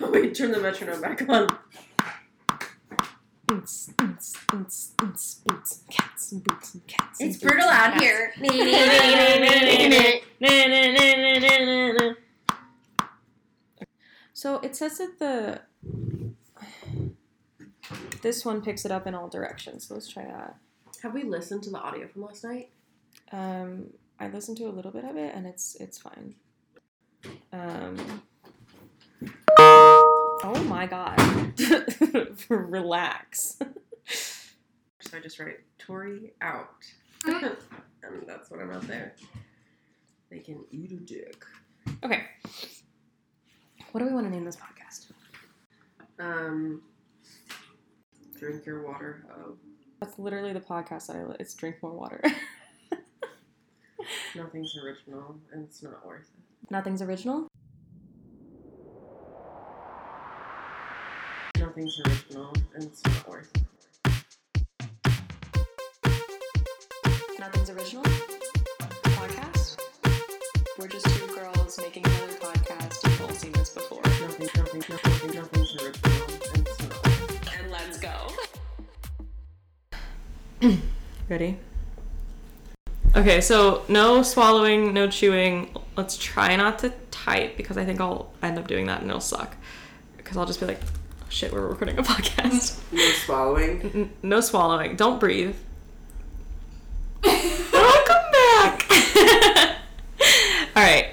Wait, turn the metronome back on. Boots, boots, boots, boots, boots, cats and boots and cats. It's boots brutal out here. So it says that the this one picks it up in all directions. So let's try that. Have we listened to the audio from last night? Um, I listened to a little bit of it and it's it's fine. Um, oh my god! Relax. So I just write Tori out. and that's what I'm out there. They can eat a dick. Okay. What do we want to name this podcast? Um, drink your water. Oh, That's literally the podcast that I. li- It's drink more water. nothing's original and it's not worth it. Nothing's original. Nothing's original and it's not worth it. Nothing's original. Podcast. We're just two girls making another podcast. You've all seen this before. Nothing, nothing, nothing, nothing's original and it's not worth it. And let's go. Ready? Okay, so no swallowing, no chewing. Let's try not to type because I think I'll end up doing that and it'll suck. Because I'll just be like, shit, we're recording a podcast. No swallowing. N- no swallowing. Don't breathe. Welcome back. All right.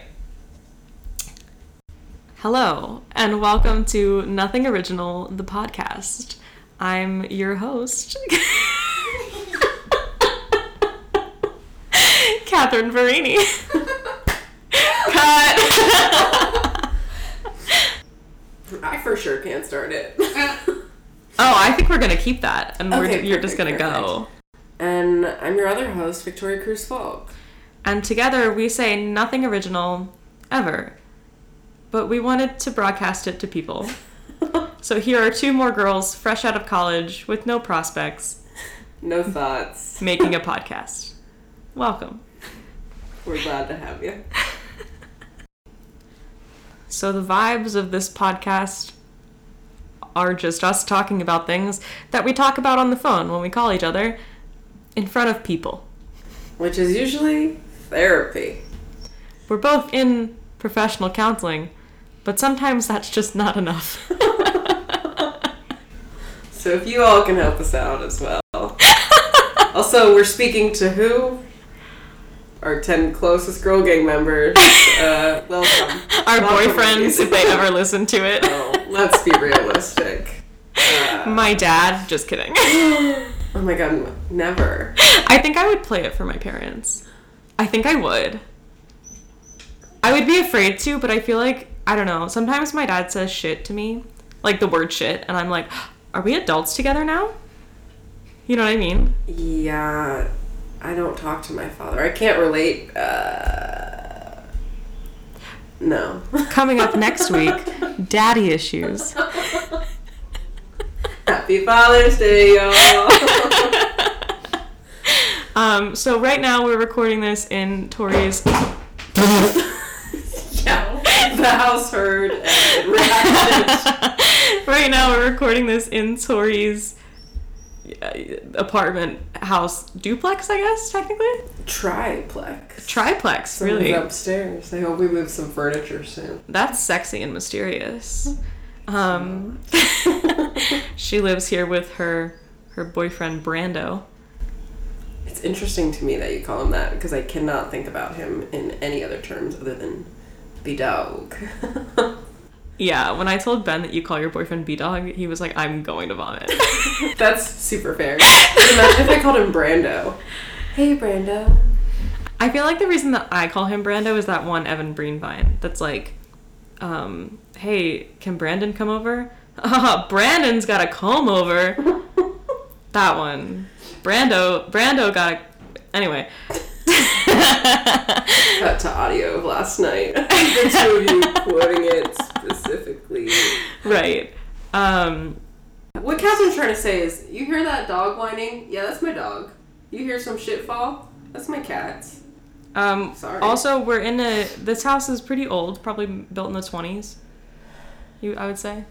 Hello, and welcome to Nothing Original, the podcast. I'm your host, Catherine Verini. Cut. I for sure can't start it. oh, I think we're gonna keep that, and we're, Okay, you're just gonna perfect, go. and I'm your other host, Victoria Cruz Falk. And together we say nothing original ever. But we wanted to broadcast it to people. So here are two more girls fresh out of college with no prospects No thoughts. making a podcast. Welcome. We're glad to have you. So the vibes of this podcast are just us talking about things that we talk about on the phone when we call each other in front of people. Which is usually therapy. We're both in professional counseling, but sometimes that's just not enough. So if you all can help us out as well. also, we're speaking to who? Our 10 closest girl gang members. Uh, welcome. Our Welcome, boyfriends, ladies. if they ever listen to it. Oh, let's be realistic. Uh, My dad, just kidding. oh my god, never. I think I would play it for my parents. I think I would. I would be afraid to, but I feel like, I don't know, sometimes my dad says shit to me, like the word shit, and I'm like, are we adults together now? You know what I mean? Yeah, I don't talk to my father. I can't relate. Uh, no. Coming up next week, daddy issues. Happy Father's Day, y'all. Um, so right now we're recording this in Tori's. yeah, the house heard and right now we're recording this in Tori's apartment house duplex, I guess technically Triplex. triplex. Really, upstairs. I hope we move some furniture soon. that's sexy and mysterious. Um, she lives here with her her boyfriend Brando. It's interesting to me that you call him that because I cannot think about him in any other terms other than the dog. Yeah, when I told Ben that you call your boyfriend B Dog, he was like, "I'm going to vomit." That's super fair. Imagine if I called him Brando. Hey, Brando. I feel like the reason that I call him Brando is that one Evan Breenvine that's like, um, hey, can Brandon come over? Ah, Brandon's got a comb over. that one. Brando, Brando got a. Anyway. Cut to audio of last night. the two of you quoting it specifically. right. Um, What Catherine's trying to say is, you hear that dog whining? Yeah, that's my dog. You hear some shit fall? That's my cat. um, Sorry. also, we're in a. This house is pretty old, probably built in the 20s. You, I would say.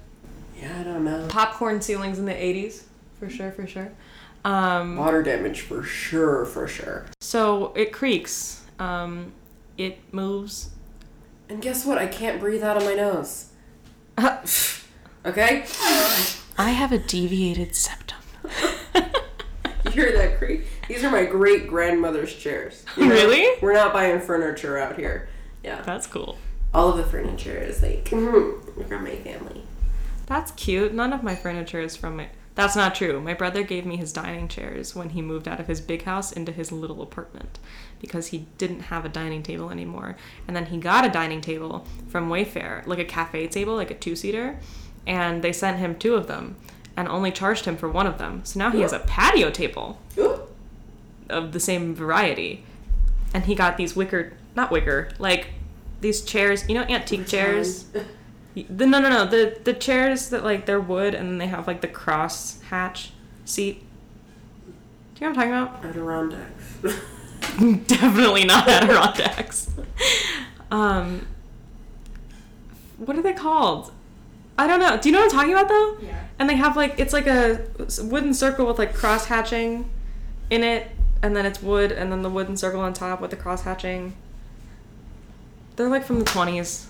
Yeah, I don't know. Popcorn ceilings in the '80s, for sure, for sure. Um, Water damage for sure, for sure. so it creaks. Um, it moves. And guess what? I can't breathe out of my nose. okay? I have a deviated septum. You hear that creak? These are my great grandmother's chairs. You know? Really? We're not buying furniture out here. Yeah. That's cool. All of the furniture is like from my family. That's cute. None of my furniture is from my. That's not true. My brother gave me his dining chairs when he moved out of his big house into his little apartment because he didn't have a dining table anymore. And then he got a dining table from Wayfair, like a cafe table, like a two seater, and they sent him two of them and only charged him for one of them. So now he has a patio table of the same variety. And he got these wicker, not wicker, like these chairs, you know, antique chairs. The no no no the the chairs that like they're wood and then they have like the cross hatch seat. Do you know what I'm talking about? Adirondacks. Definitely not Adirondacks. um, what are they called? I don't know. Do you know what I'm talking about though? Yeah. And they have like it's like a wooden circle with like cross hatching in it, and then it's wood, and then the wooden circle on top with the cross hatching. They're like from the 20s.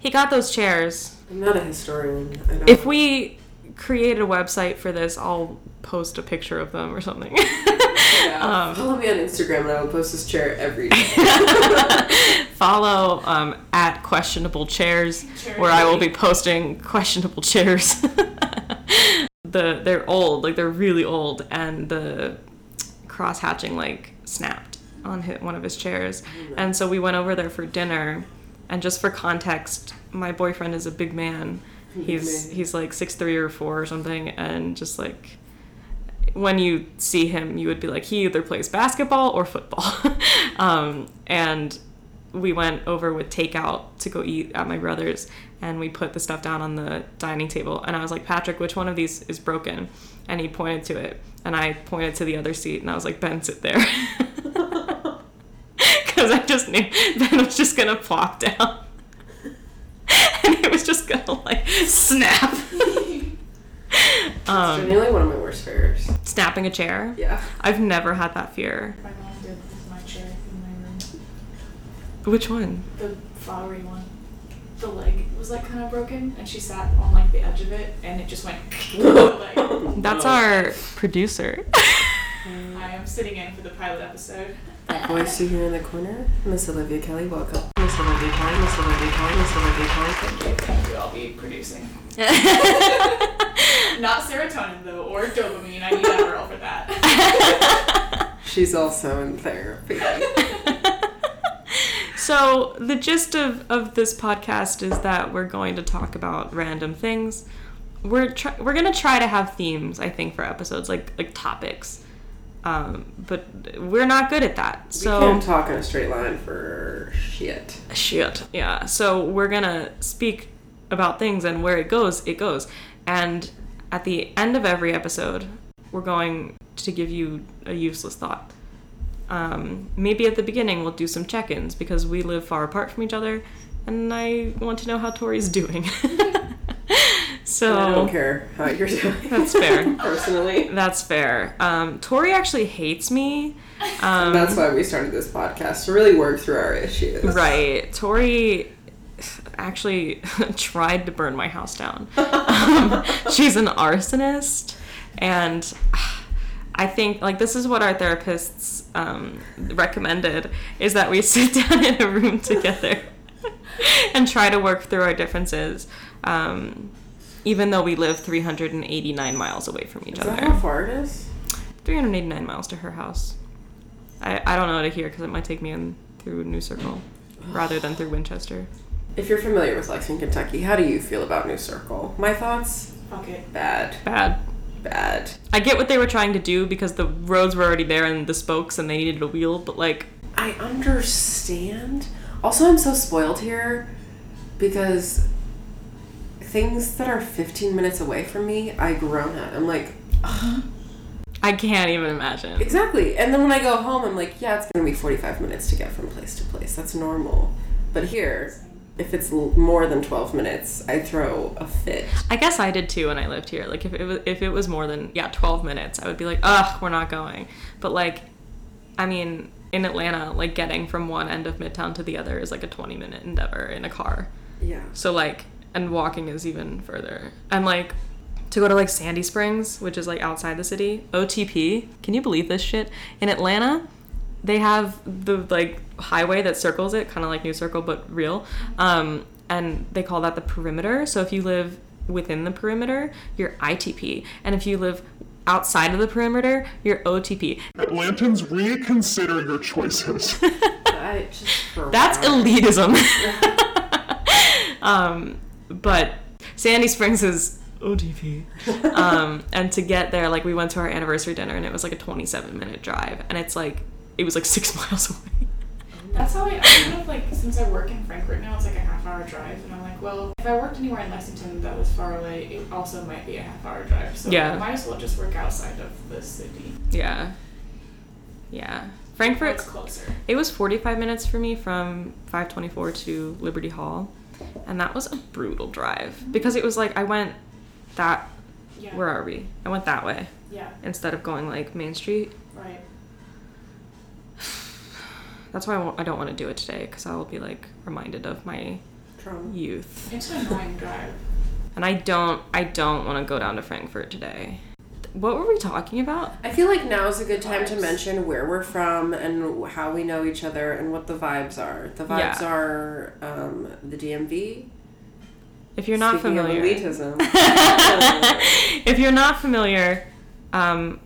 He got those chairs. I'm not a historian. If we create a website for this, I'll post a picture of them or something. Yeah. um, Follow me on Instagram and I will post this chair every day. follow um, at questionable chairs, where I will be posting questionable chairs. the they're old, like they're really old, and the cross hatching like snapped on hit one of his chairs, and so we went over there for dinner. And just for context, my boyfriend is a big man. He's man. he's like six three or four or something, and just like when you see him, you would be like, he either plays basketball or football. um, and we went over with takeout to go eat at my brother's, and we put the stuff down on the dining table. And I was like, Patrick, which one of these is broken? And he pointed to it, and I pointed to the other seat, and I was like, Ben, sit there. Because I just knew Ben was just gonna plop down. and it was just gonna like snap. It's um, genuinely one of my worst fears. snapping a chair. Yeah. I've never had that fear. My mom did with my chair in my room. Which one? The flowery one. The leg was like kind of broken, and she sat on like the edge of it, and it just went. like, That's our producer. I am sitting in for the pilot episode. That voice you hear in the corner, Miss Olivia Kelly, welcome. Miss Olivia Kelly, Miss Olivia Kelly, Miss Olivia Kelly, thank you. Thank you. I'll be producing. Not serotonin though, or dopamine. I need Adderall for that. She's also in therapy. so the gist of, of this podcast is that we're going to talk about random things. We're try- we're gonna try to have themes, I think, for episodes like like topics. Um, but we're not good at that. So we can't talk in a straight line for shit. shit yeah so we're gonna speak about things and where it goes it goes and at the end of every episode we're going to give you a useless thought um, maybe at the beginning we'll do some check-ins because we live far apart from each other and i want to know how tori's doing so I don't care how you're doing. That's fair. Personally. that's fair um, tori actually hates me um, That's why we started this podcast to really work through our issues. Right. Tori actually tried to burn my house down. Um, she's an arsonist, and I think like this is what our therapists um, recommended is that we sit down in a room together and try to work through our differences. Um, even though we live 389 miles away from each Is other. that how far it is? 389 miles to her house. I, I don't know to here because it might take me in through New Circle rather than through Winchester. If you're familiar with Lexington, Kentucky, how do you feel about New Circle? My thoughts? Okay. Bad. Bad. Bad. I get what they were trying to do because the roads were already there and the spokes and they needed a wheel, but like, I understand. Also, I'm so spoiled here because things that are 15 minutes away from me, I groan at. I'm like, I can't even imagine. exactly. And then when I go home, I'm like, yeah, it's going to be 45 minutes to get from place to place. That's normal. But here, if it's l- more than 12 minutes, I throw a fit. I guess I did too when I lived here. Like if it was if it was more than yeah, 12 minutes, I would be like, "Ugh, we're not going." But like I mean, in Atlanta, like getting from one end of Midtown to the other is like a 20 minute endeavor in a car. Yeah. So like and walking is even further. And like to go to like Sandy Springs, which is like outside the city, OTP. Can you believe this shit? In Atlanta, they have the like highway that circles it, kind of like New Circle but real. Um, and they call that the perimeter. So if you live within the perimeter, you're ITP, and if you live outside of the perimeter, you're OTP. Atlantans, reconsider your choices. I just That's elitism. um, but Sandy Springs is OTP. Um, and to get there, like we went to our anniversary dinner and it was like a 27 minute drive, and it's like it was like six miles away. That's how I, I kind of like, since I work in Frankfort now, it's like a half hour drive. And I'm like, well, if I worked anywhere in Lexington that was far away, it also might be a half hour drive. So Yeah. I might as well just work outside of the city. Yeah, yeah. Frankfort. closer. It was 45 minutes for me from 524 to Liberty Hall, and that was a brutal drive because it was like I went that. Yeah. Where are we? I went that way Yeah, instead of going like Main Street. right. That's why I, won't, I don't want to do it today because I will be like reminded of my Trauma. youth. It's an annoying drive. And I don't I don't want to go down to Frankfort today. What were we talking about? I feel like now is a good time to mention where we're from and how we know each other and what the vibes are. The vibes Yeah. are um, the DMV. If you're not Speaking familiar. Elitism. if you're not familiar, um,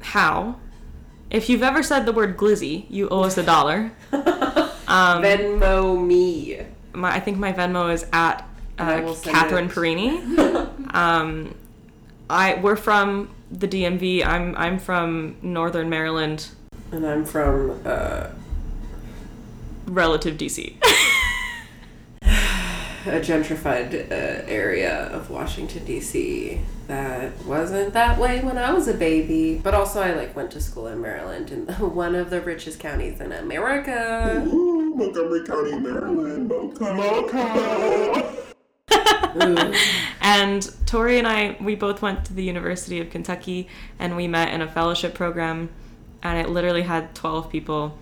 how? If you've ever said the word glizzy, you owe us a dollar. Um, Venmo me. my, I think my Venmo is at uh, Catherine it. Perini. um, I we're from the DMV. I'm I'm from Northern Maryland, And I'm from uh, relative DC. a gentrified uh, area of Washington D.C. that wasn't that way when I was a baby. But also, I like went to school in Maryland, in one of the richest counties in America. Ooh, Montgomery County, Maryland. MoCo. MoCo. Ooh. And Tori and I, we both went to the University of Kentucky and we met in a fellowship program. And it literally had 12 people,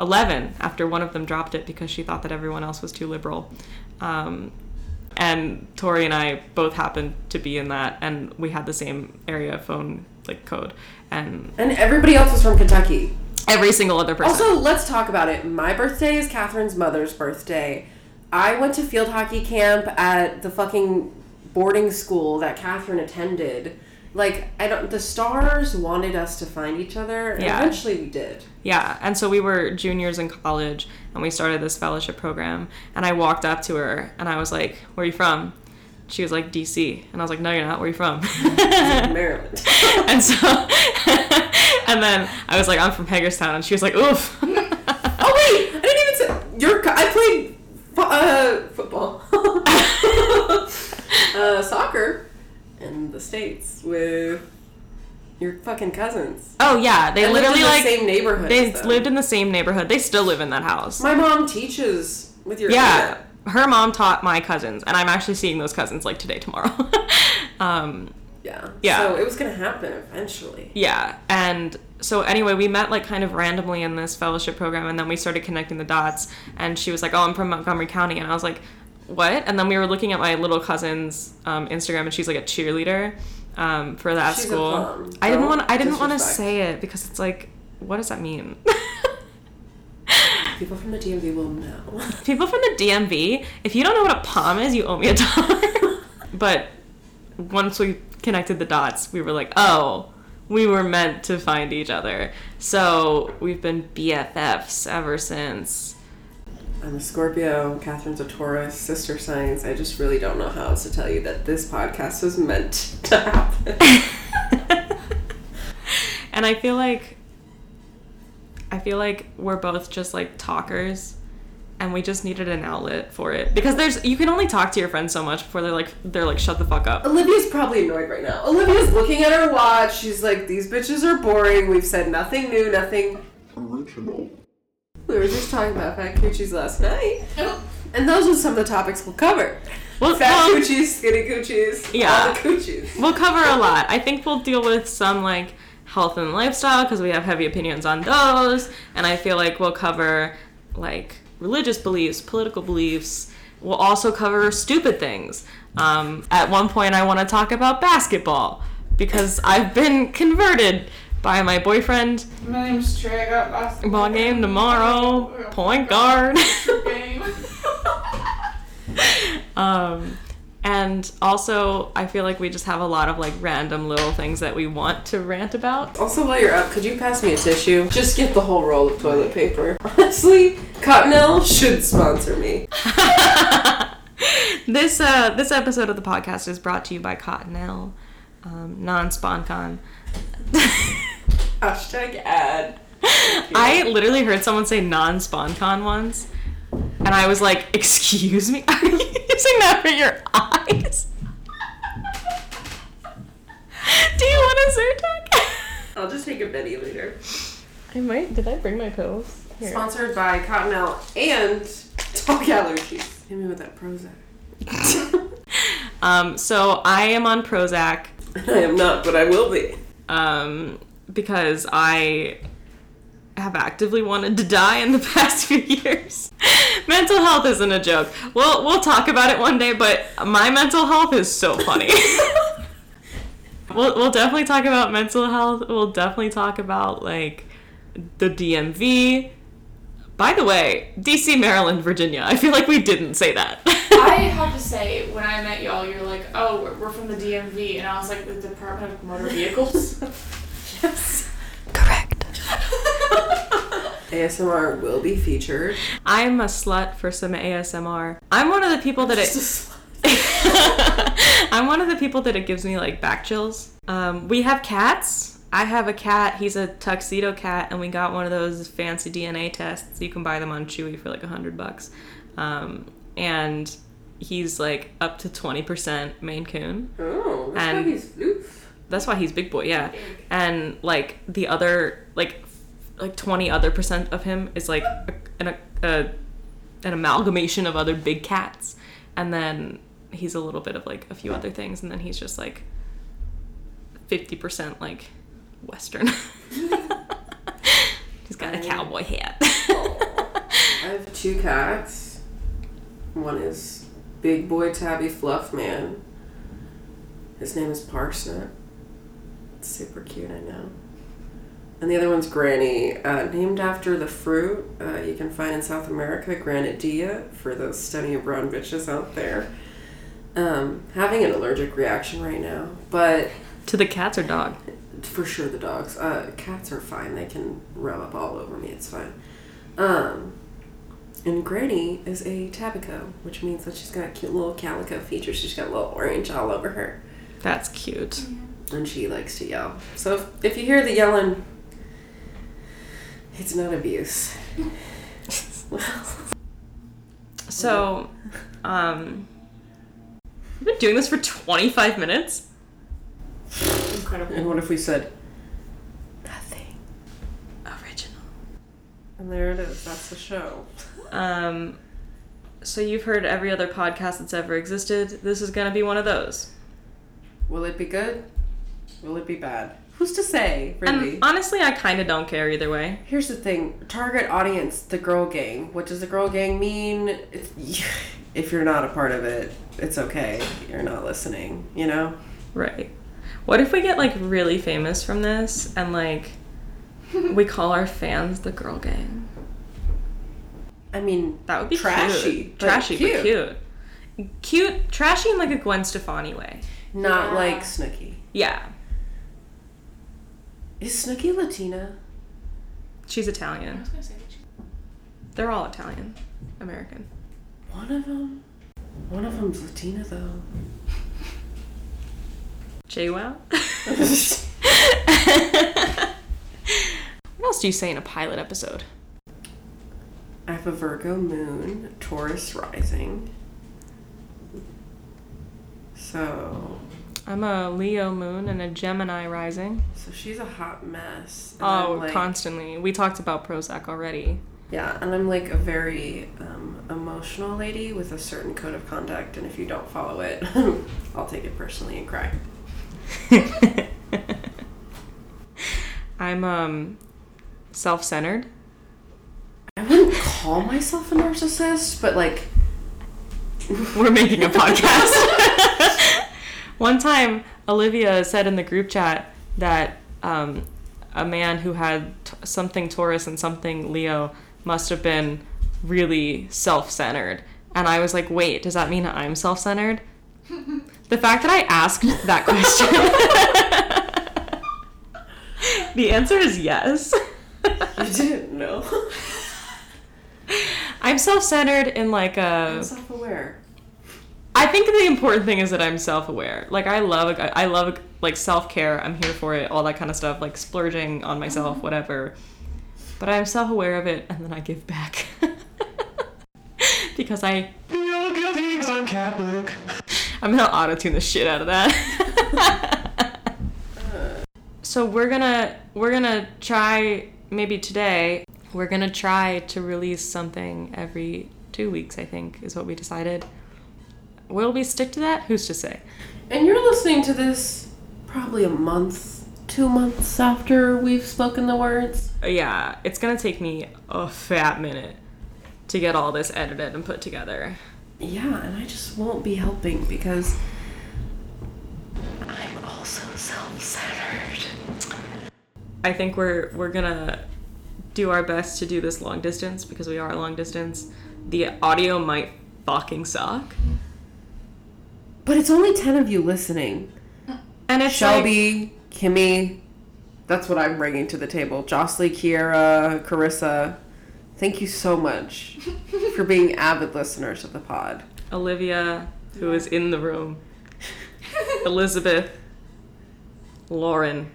11 after one of them dropped it because she thought that everyone else was too liberal. Um, and Tori and I both happened to be in that, and we had the same area phone like code, and and everybody else was from Kentucky. every single other person. Also, let's talk about it. My birthday is Catherine's mother's birthday. I went to field hockey camp at the fucking boarding school that Catherine attended. Like, I don't. The stars wanted us to find each other, and Yeah. eventually we did. Yeah, and so we were juniors in college and we started this fellowship program. And I walked up to her and I was like, Where are you from? She was like, DC. And I was like, No, you're not. Where are you from? Maryland. and so, and then I was like, I'm from Hagerstown. And she was like, Oof. oh wait, I didn't even say your. co- I played fo- uh, football, uh, soccer, in the states with your fucking cousins. oh, yeah. They I lived literally in the like, same neighborhood. they lived in the same neighborhood. They still live in that house. My mom teaches with your yeah. Her mom taught my cousins. And I'm actually seeing those cousins like today, tomorrow. um, Yeah. Yeah. So it was gonna happen eventually. Yeah. And so anyway, we met like kind of randomly in this fellowship program and then we started connecting the dots and she was like, "Oh, I'm from Montgomery County." And I was like, "What?" And then we were looking at my little cousin's um, Instagram and she's like a cheerleader um, for that She's school. I didn't want I didn't want to say it because it's like what does that mean? People from the DMV will know. People from the DMV, if you don't know what a palm is, you owe me a dollar. but once we connected the dots, we were like, oh, we were meant to find each other. So we've been BFFs ever since. I'm a Scorpio. Catherine's a Taurus. Sister signs. I just really don't know how else to tell you that this podcast was meant to happen. and I feel like I feel like we're both just like talkers and we just needed an outlet for it because there's you can only talk to your friends so much before they're like they're like shut the fuck up. Olivia's probably annoyed right now. Olivia's looking at her watch. She's like, "These bitches are boring. We've said nothing new. Nothing." Original. We were just talking about fat coochies last night. Oh, And those are some of the topics we'll cover. Well, Fat well, coochies, skinny coochies, Yeah. all the coochies. we'll cover a lot. I think we'll deal with some like health and lifestyle because we have heavy opinions on those, and I feel like we'll cover like religious beliefs, political beliefs. We'll also cover stupid things. Um, at one point, I want to talk about basketball because I've been converted by my boyfriend. My name's Trey. I got basketball Ball game tomorrow, point guard. game. um, and also, I feel like we just have a lot of like random little things that we want to rant about. Also, while you're up, could you pass me a tissue? Just get the whole roll of toilet paper. Honestly, Cottonelle should sponsor me. this uh, this episode of the podcast is brought to you by Cottonelle, um, non SpawnCon. Hashtag ad. I literally heard someone say non SpawnCon once, and I was like, "Excuse me, are you using that for your eyes?" Do you want a Zyrtec? I'll just take a Betty later. I might. Did I bring my pills? Here. Sponsored by Cottonelle and dog allergies. Hit me with that Prozac. Um, so I am on Prozac I am not, but I will be. um, because I have actively wanted to die in the past few years. mental health isn't a joke. We'll we'll talk about it one day, but my mental health is so funny. we'll we'll definitely talk about mental health. We'll definitely talk about like the DMV. By the way, DC, Maryland, Virginia. I feel like we didn't say that. I have to say, when I met y'all, you're like, oh, we're, we're from the DMV, and I was like, the Department of Motor Vehicles. Yes. Correct. ASMR will be featured. I'm a slut for some ASMR. I'm one of the people that it. Just a slut. I'm one of the people that it gives me like back chills. Um, we have cats. I have a cat. He's a tuxedo cat, and we got one of those fancy DNA tests. You can buy them on Chewy for like a hundred bucks. Um, and he's like up to twenty percent Maine Coon. Oh, that's And- why he's oof. That's why he's big boy, yeah. And like the other, like, like twenty other percent of him is like a, an a, an amalgamation of other big cats, and then he's a little bit of like a few other things, and then he's just like fifty percent like Western. he's got a cowboy hat. I have two cats. One is Big Boy Tabby Fluff Man. His name is Parsnip. It's super cute, I know. And the other one's Granny, uh, named after the fruit uh, you can find in South America, Granadilla, for those stunning brown bitches out there. Um, having an allergic reaction right now, but to the cats or dog? for sure the dogs. Uh, cats are fine. They can rub up all over me. It's fine. Um, and Granny is a tabico, which means that she's got a cute little calico features. She's got a little orange all over her, That's cute. And she likes to yell. So if, if you hear the yelling, it's not abuse. well. So, um, we've been doing this for twenty five minutes. Incredible. and what if we said nothing? Original. And there it is. That's the show. Um, so you've heard every other podcast that's ever existed. This is gonna be one of those. Will it be good? Will it be bad? Who's to say, um, really? And honestly, I kind of don't care either way. Here's the thing: target audience, the girl gang. What does the girl gang mean? It's, if you're not a part of it, it's okay. You're not listening. You know. Right. What if we get like really famous from this and like we call our fans the girl gang? I mean, That would be trashy, cute. but trashy, cute. but cute. Cute, trashy in like a Gwen Stefani way. not Yeah. like Snooki. Yeah, Is Snooki Latina? she's I Italian. was gonna say she- They're all Italian, American. One of them. One of them's Latina though. JWoww. what else do you say in a pilot episode? I have a Virgo moon, Taurus rising. So, I'm a Leo moon and a Gemini rising. so she's a hot mess. and Oh, like, constantly. We talked about Prozac already. Yeah, and I'm like a very um, emotional lady with a certain code of conduct, and if you don't follow it, I'll take it personally and cry. I'm um self-centered. I wouldn't call myself a narcissist, but like, We're making a podcast. One time, Olivia said in the group chat that um, a man who had t- something Taurus and something Leo must have been really self centered. And I was like, wait, does that mean I'm self centered? the fact that I asked that question, the answer is yes. you didn't know. I'm self centered in like a. I'm self aware. I think the important thing is that I'm self-aware. Like I love, I love like self-care. I'm here for it, all that kind of stuff, like splurging on myself, mm-hmm. whatever. But I'm self-aware of it, and then I give back because I Feel guilty because I'm Catholic. I'm gonna auto tune the shit out of that. so we're gonna we're gonna try maybe today. We're gonna try to release something every two weeks. I think is what we decided. Will we stick to that? Who's to say? And you're listening to this probably a month, two months after we've spoken the words. Uh, yeah, it's gonna take me a fat minute to get all this edited and put together. Yeah, and I just won't be helping because I'm also self-centered. I think we're we're gonna do our best to do this long distance because we are long distance. The audio might fucking suck. But it's only ten of you listening. And it's like- Shelby, Kimmy, that's what I'm bringing to the table. Jocelyn, Kiera, Carissa, thank you so much for being avid listeners of the pod. Olivia, who is in the room, Elizabeth, Lauren,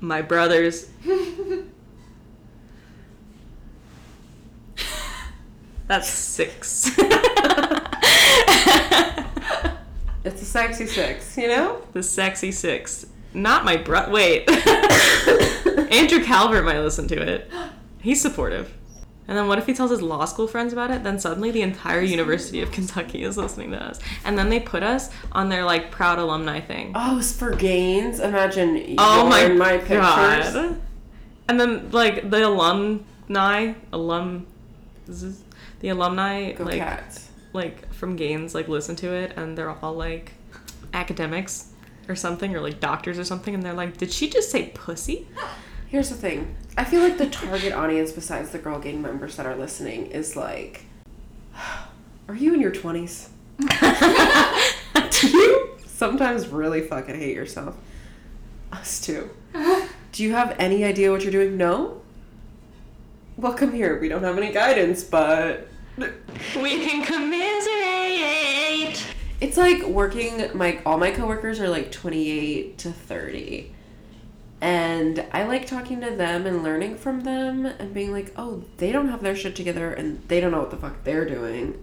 my brothers. That's six. It's a sexy six, you know? the sexy six. Not my bro. Wait. Andrew Calvert might listen to it. He's supportive. And then what if he tells his law school friends about it? Then suddenly the entire University of Kentucky is listening to us. And then they put us on their like proud alumni thing. Oh, it's for Gaines. Imagine Oh you're my, in my pictures. god. And then like the alumni, alum, the alumni Go like cats. like from Gaines like listen to it and they're all like academics or something or like doctors or something and they're like, did she just say pussy? Here's the thing. I feel like the target audience, besides the Girl Gang members that are listening, is like, are you in your 20s? Do you sometimes really fucking hate yourself? Us too. Do you have any idea what you're doing? No? Well, come here. We don't have any guidance, but We can commiserate. it's like working. My all my coworkers are like 28 to 30, and I like talking to them and learning from them and being like, oh, they don't have their shit together and they don't know what the fuck they're doing.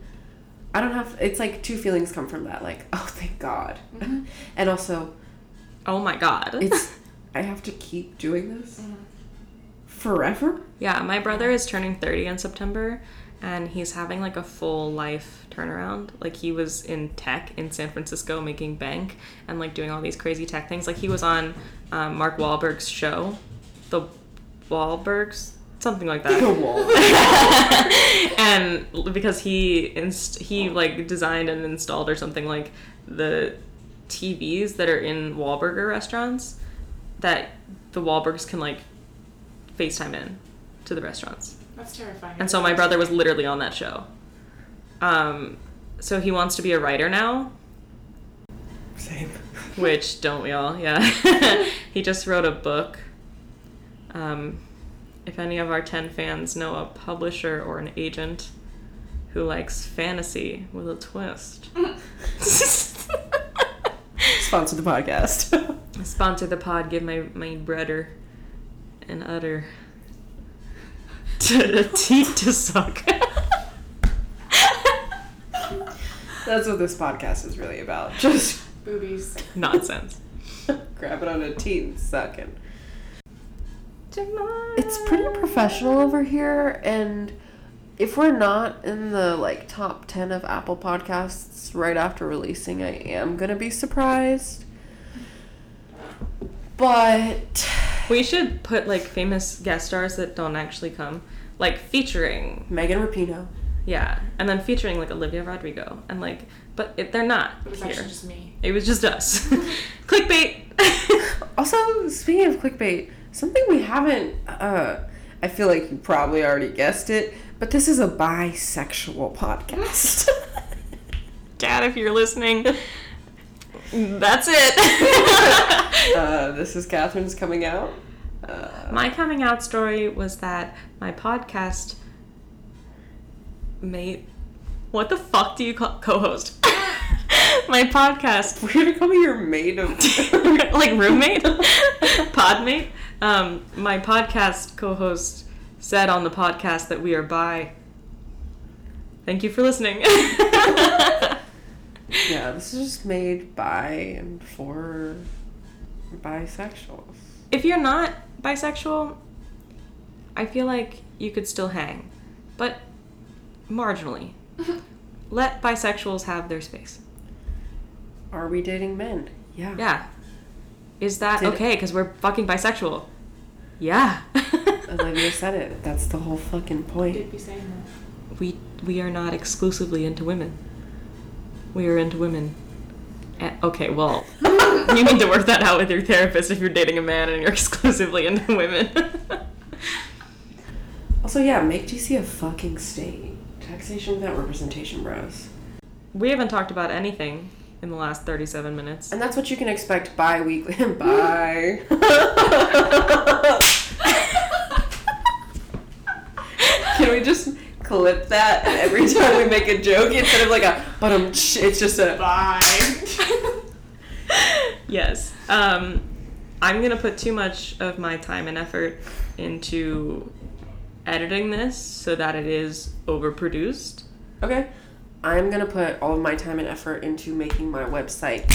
I don't have. It's like two feelings come from that. Like, oh, thank God, mm-hmm. and also Oh my god. it's I have to keep doing this mm. forever. yeah, my brother is turning 30 in September and he's having like a full life turnaround. Like he was in tech in San Francisco making bank and like doing all these crazy tech things. Like he was on um, Mark Wahlberg's show, The Wahlbergs, something like that. and because he inst- he like designed and installed or something like the TVs that are in Wahlburger restaurants that the Wahlbergs can like FaceTime in to the restaurants. That's terrifying. And so my brother was literally on that show. Um, so he wants to be a writer now, Same. which don't we all? Yeah. he just wrote a book. Um, if any of our 10 fans know a publisher or an agent who likes fantasy with a twist, Sponsor the podcast. sponsor the pod, give my, my brother an udder to a teat to suck. That's what this podcast is really about. Just Boobies. Nonsense. grab it on a teat and suck it. It's pretty professional over here, and if we're not in the like top ten of Apple Podcasts right after releasing, I am gonna be surprised. But We should put like famous guest stars that don't actually come, like featuring, Megan Rapinoe. yeah, and then featuring like Olivia Rodrigo, and like, but it, they're not It was here. actually just me. It was just us. Clickbait. Also, speaking of clickbait, something we haven't, uh, I feel like you probably already guessed it, but this is a bisexual podcast. Dad, if you're listening, that's it. uh, this is Catherine's coming out. Uh, my coming out story was that my podcast mate. What the fuck do you call co-host? my podcast we're gonna call me your maid of. like roommate, podmate. Um, my podcast co-host said on the podcast that we are bi. Thank you for listening. yeah, this is just made by and for bisexuals. if you're not bisexual, I feel like you could still hang, but marginally. Let bisexuals have their space. Are we dating men? Yeah. Yeah. Is that Did- okay? Because we're fucking bisexual. Yeah. Olivia said it. That's the whole fucking point. Did point. be saying that. we we are not exclusively into women. We are into women. Eh, okay, well, you need to work that out with your therapist if you're dating a man and you're exclusively into women. Also, yeah, make DC a fucking state. Taxation without representation, bros. we haven't talked about anything in the last 37 minutes. And that's what you can expect bi-weekly. Bye. can we just clip that and every time we make a joke instead of like a but um it's just a Bye. yes. Um, I'm gonna put too much of my time and effort into editing this so that it is overproduced. Okay. I'm gonna put all of my time and effort into making my website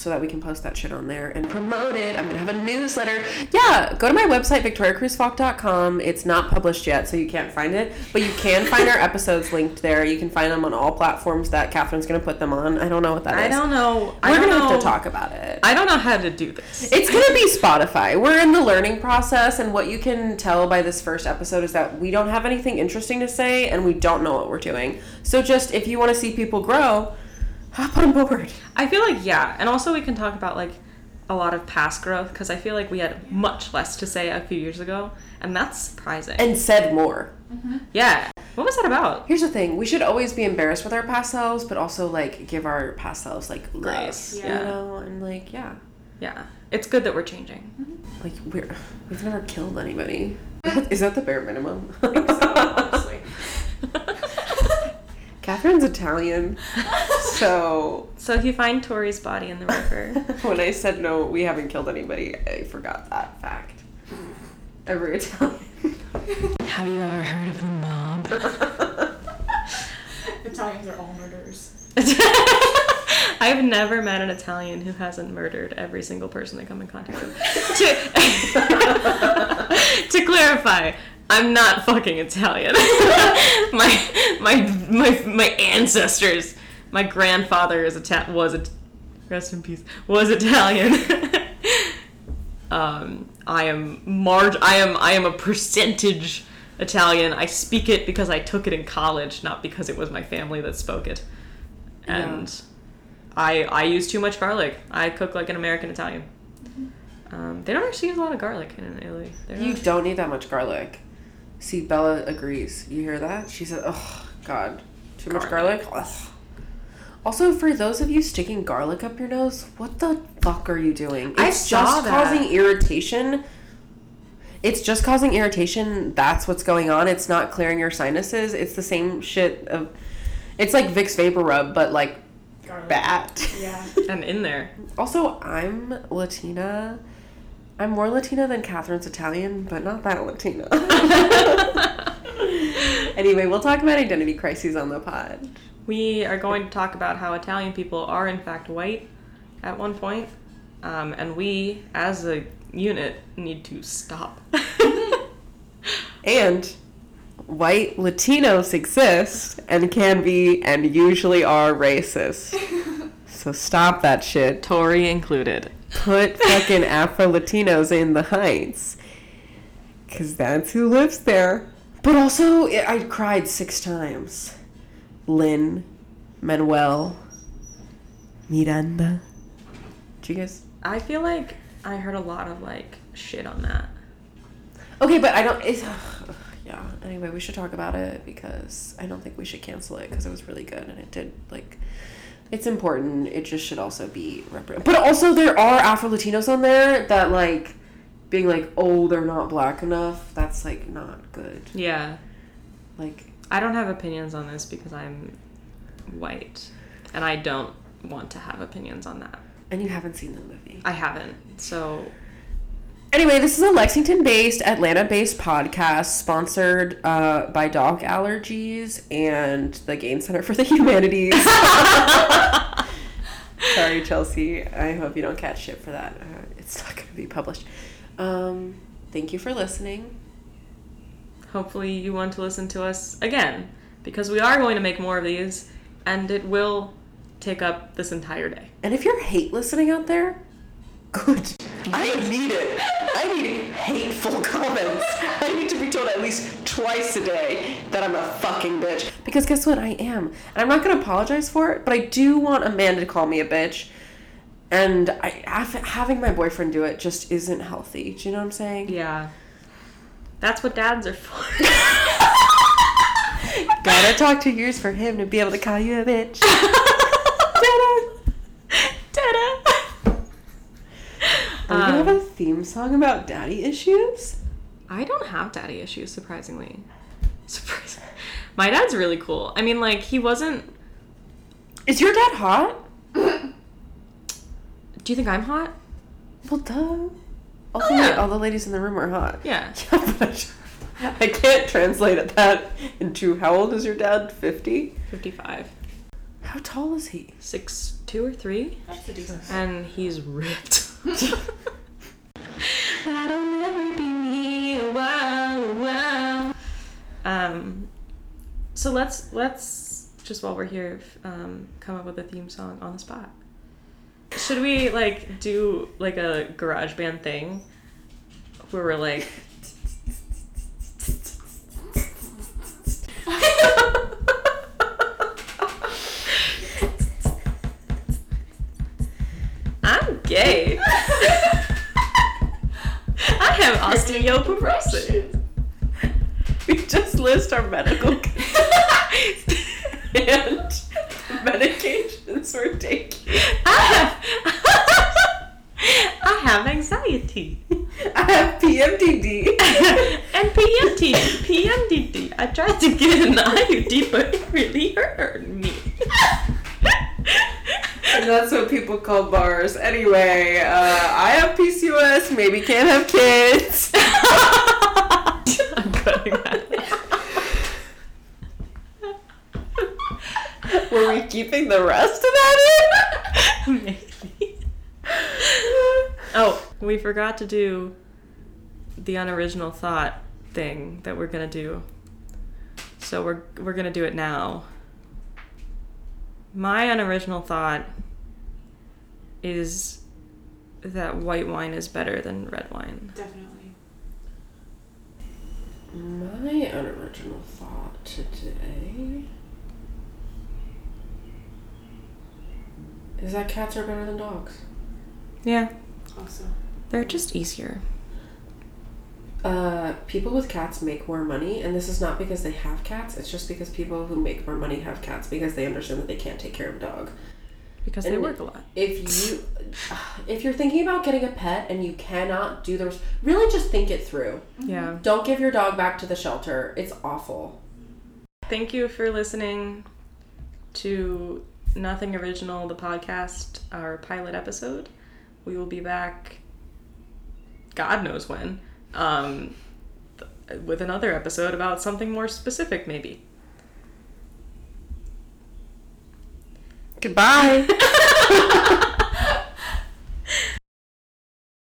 so that we can post that shit on there and promote it. I'm gonna have a newsletter. Yeah, go to my website, victoriacruzfalk.com. It's not published yet, so you can't find it, but you can find our episodes linked there. You can find them on all platforms that Catherine's gonna put them on. I don't know what that is. I don't know. We're don't gonna know. have to talk about it. I don't know how to do this. It's gonna be Spotify. We're in the learning process, and what you can tell by this first episode is that we don't have anything interesting to say, and we don't know what we're doing. So, just if you want to see people grow, hop on board. I feel like yeah, and also we can talk about like a lot of past growth because I feel like we had much less to say a few years ago, and that's surprising. And said more. Mm-hmm. yeah, what was that about? Here's the thing: we should always be embarrassed with our past selves, but also like give our past selves like love, Grace, you yeah. know, and like yeah, Yeah, it's good that we're changing. Mm-hmm. like we're we've never killed anybody. Is that the bare minimum? Honestly. Catherine's Italian, so So if you find Tori's body in the river, when I said no, we haven't killed anybody, I forgot that fact. Every Italian. have you ever heard of the mob? Italians are all murderers. I've never met an Italian who hasn't murdered every single person they come in contact with. to, to clarify, I'm not fucking Italian. my, my my my ancestors, my grandfather is Ita- was a rest in peace was Italian. um, I am marg I am I am a percentage Italian. I speak it because I took it in college, not because it was my family that spoke it. And I I use too much garlic. I cook like an American Italian. Um, they don't actually use a lot of garlic in Italy. They're You not- don't need that much garlic. See, Bella agrees. You hear that? She said, "Oh God, too much garlic." Ugh. Also, for those of you sticking garlic up your nose, what the fuck are you doing? I It's saw just that. causing irritation. It's just causing irritation. That's what's going on. It's not clearing your sinuses. It's the same shit of. It's like Vicks Vapor Rub, but like Garlic. bad. Yeah. I'm in there. Also, I'm Latina. I'm more Latina than Catherine's Italian, but not that Latina. anyway, we'll talk about identity crises on the pod. We are going to talk about how Italian people are in fact white at one point, um, and we, as a unit, need to stop. And white Latinos exist and can be and usually are racist. So stop that shit. Tori included. Put fucking Afro Latinos in the Heights. Because that's who lives there. But also, I I cried six times. Lin, Manuel, Miranda. Did you guys? I feel like I heard a lot of like shit on that. Okay, but I don't. It's, yeah. Anyway, we should talk about it because I don't think we should cancel it because it was really good and it did like. It's important. It just should also be represented. But also, there are Afro Latinos on there that like being like, oh, they're not black enough. That's like not good. Yeah. Like, I don't have opinions on this because I'm white. And I don't want to have opinions on that. and you haven't seen the movie. I haven't. So Anyway, this is a Lexington based, Atlanta based podcast sponsored uh, by Dog Allergies and the Gaines Center for the Humanities. Sorry, Chelsea. I hope you don't catch shit for that. Uh, it's not going to be published. Um, thank you for listening. hopefully you want to listen to us again because we are going to make more of these and it will take up this entire day. And if you're hate listening out there, good. I need it. I need hateful comments. I need to be told at least twice a day that I'm a fucking bitch. Because guess what? I am. And I'm not going to apologize for it, but I do want Amanda to call me a bitch. And I, having my boyfriend do it just isn't healthy. Do you know what I'm saying? Yeah. That's what dads are for. Gotta talk to yours for him to be able to call you a bitch. Ta-da! Are we gonna have Um, a theme song about daddy issues? I don't have daddy issues, surprisingly. Surprising. My dad's really cool. I mean, like, he wasn't. Is your dad hot? Do you think I'm hot? Well, duh. All, Oh, the, yeah. all the ladies in the room are hot. Yeah. Yeah, but I can't translate that into how old is your dad? 50? 55. How tall is he? Six, two or three? That's a decent. And he's ripped. That'll never be me. Wow, wow. Um, so let's let's just while we're here, um, come up with a theme song on the spot. Should we like do like a garage band thing where we're like what people call bars. Anyway, uh, I have PCOS, maybe can't have kids. I'm cutting that. Were we keeping the rest of that in? Maybe. Oh, we forgot to do the unoriginal thought thing that we're gonna do. So we're we're gonna do it now. My unoriginal thought is that white wine is better than red wine. Definitely. My unoriginal thought today is that cats are better than dogs. Yeah, Also. they're just easier. Uh, people with cats make more money, and this is not because they have cats. It's just because people who make more money have cats because they understand that they can't take care of a dog. Because they work a lot. If you, if you're thinking about getting a pet and you cannot do the, really just think it through. Yeah. Don't give your dog back to the shelter. It's awful. Thank you for listening to Nothing Original, the podcast, our pilot episode. We will be back, God knows when, um, with another episode about something more specific, maybe. Goodbye.